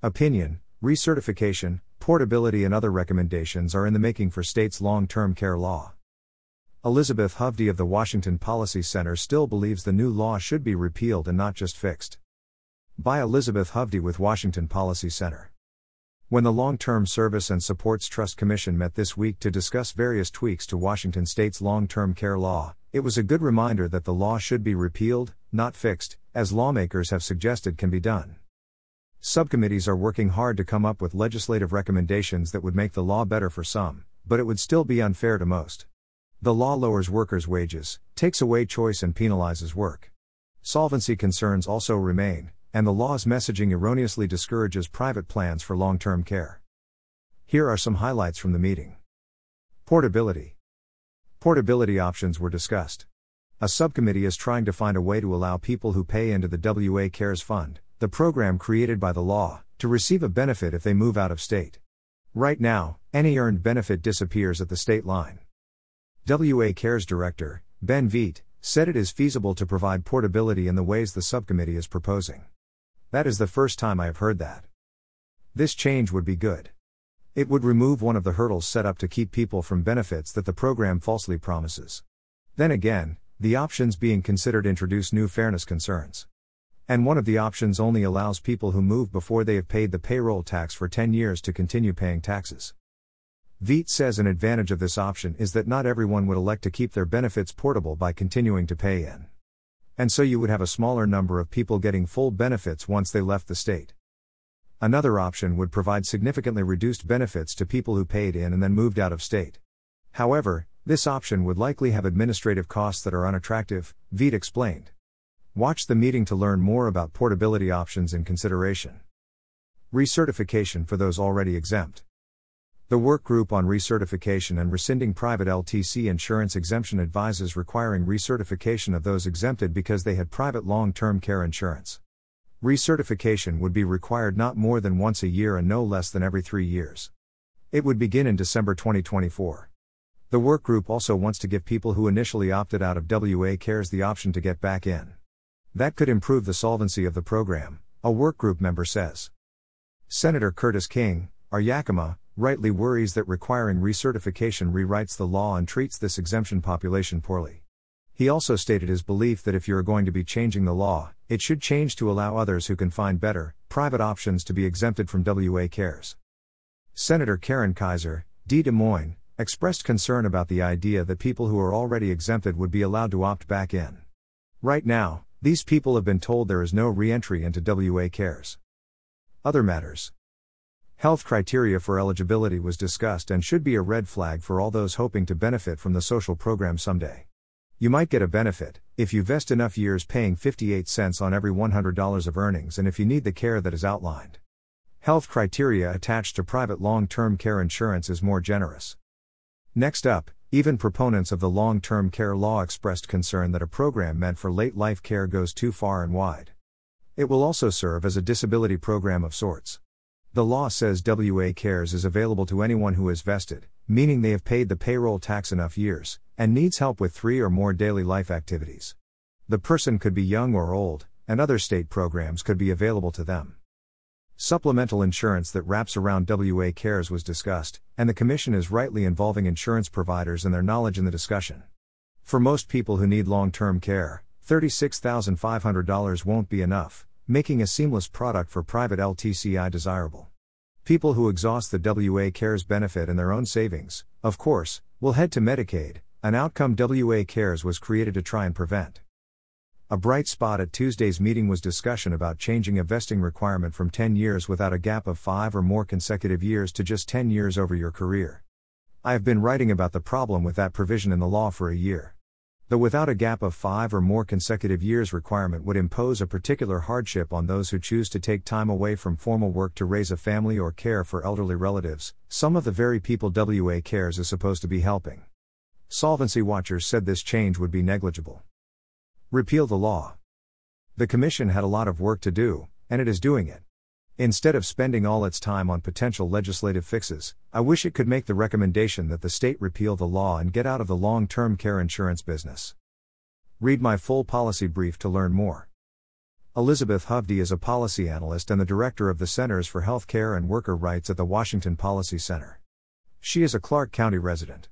Opinion, recertification, portability, and other recommendations are in the making for states' long term care law. Elizabeth Hovde of the Washington Policy Center still believes the new law should be repealed and not just fixed. By Elizabeth Hovde with Washington Policy Center. When the Long Term Service and Supports Trust Commission met this week to discuss various tweaks to Washington state's long term care law, it was a good reminder that the law should be repealed, not fixed, as lawmakers have suggested can be done. Subcommittees are working hard to come up with legislative recommendations that would make the law better for some, but it would still be unfair to most. The law lowers workers' wages, takes away choice, and penalizes work. Solvency concerns also remain, and the law's messaging erroneously discourages private plans for long term care. Here are some highlights from the meeting Portability. Portability options were discussed. A subcommittee is trying to find a way to allow people who pay into the WA Cares Fund, the program created by the law, to receive a benefit if they move out of state. Right now, any earned benefit disappears at the state line. WA Cares Director, Ben Veghte, said it is feasible to provide portability in the ways the subcommittee is proposing. That is the first time I have heard that. This change would be good. It would remove one of the hurdles set up to keep people from benefits that the program falsely promises. Then again, the options being considered introduce new fairness concerns. And one of the options only allows people who move before they have paid the payroll tax for 10 years to continue paying taxes. Veghte says an advantage of this option is that not everyone would elect to keep their benefits portable by continuing to pay in and so you would have a smaller number of people getting full benefits once they left the state. Another option would provide significantly reduced benefits to people who paid in and then moved out of state. However, this option would likely have administrative costs that are unattractive, Veghte explained. Watch the meeting to learn more about portability options in consideration. Recertification for those already exempt. The Work Group on Recertification and Rescinding Private LTC Insurance Exemption advises requiring recertification of those exempted because they had private long term care insurance. Recertification would be required not more than once a year and no less than every three years. It would begin in December 2024. The work group also wants to give people who initially opted out of WA Cares the option to get back in. That could improve the solvency of the program, a workgroup member says. Senator Curtis King, our Yakima, rightly worries that requiring recertification rewrites the law and treats this exemption population poorly. He also stated his belief that if you are going to be changing the law, it should change to allow others who can find better, private options to be exempted from WA cares. Senator Karen Keiser, D. Des Moines, expressed concern about the idea that people who are already exempted would be allowed to opt back in. Right now, these people have been told there is no re entry into WA cares. Other matters. Health criteria for eligibility was discussed and should be a red flag for all those hoping to benefit from the social program someday. You might get a benefit if you vest enough years paying 58 cents on every $100 of earnings and if you need the care that is outlined. Health criteria attached to private long term care insurance is more generous. Next up, even proponents of the long term care law expressed concern that a program meant for late life care goes too far and wide. It will also serve as a disability program of sorts. The law says WA Cares is available to anyone who is vested, meaning they have paid the payroll tax enough years, and needs help with three or more daily life activities. The person could be young or old, and other state programs could be available to them. Supplemental insurance that wraps around WA Cares was discussed, and the Commission is rightly involving insurance providers and their knowledge in the discussion. For most people who need long term care, $36,500 won't be enough making a seamless product for private LTCI desirable. People who exhaust the WA Cares benefit and their own savings, of course, will head to Medicaid, an outcome WA Cares was created to try and prevent. A bright spot at Tuesday's meeting was discussion about changing a vesting requirement from 10 years without a gap of 5 or more consecutive years to just 10 years over your career. I have been writing about the problem with that provision in the law for a year. The without a gap of five or more consecutive years requirement would impose a particular hardship on those who choose to take time away from formal work to raise a family or care for elderly relatives, some of the very people WA Cares is supposed to be helping. Solvency watchers said this change would be negligible. Repeal the law. The Commission had a lot of work to do, and it is doing it. Instead of spending all its time on potential legislative fixes, I wish it could make the recommendation that the state repeal the law and get out of the long term care insurance business. Read my full policy brief to learn more. Elizabeth Hovde is a policy analyst and the director of the Centers for Health Care and Worker Rights at the Washington Policy Center. She is a Clark County resident.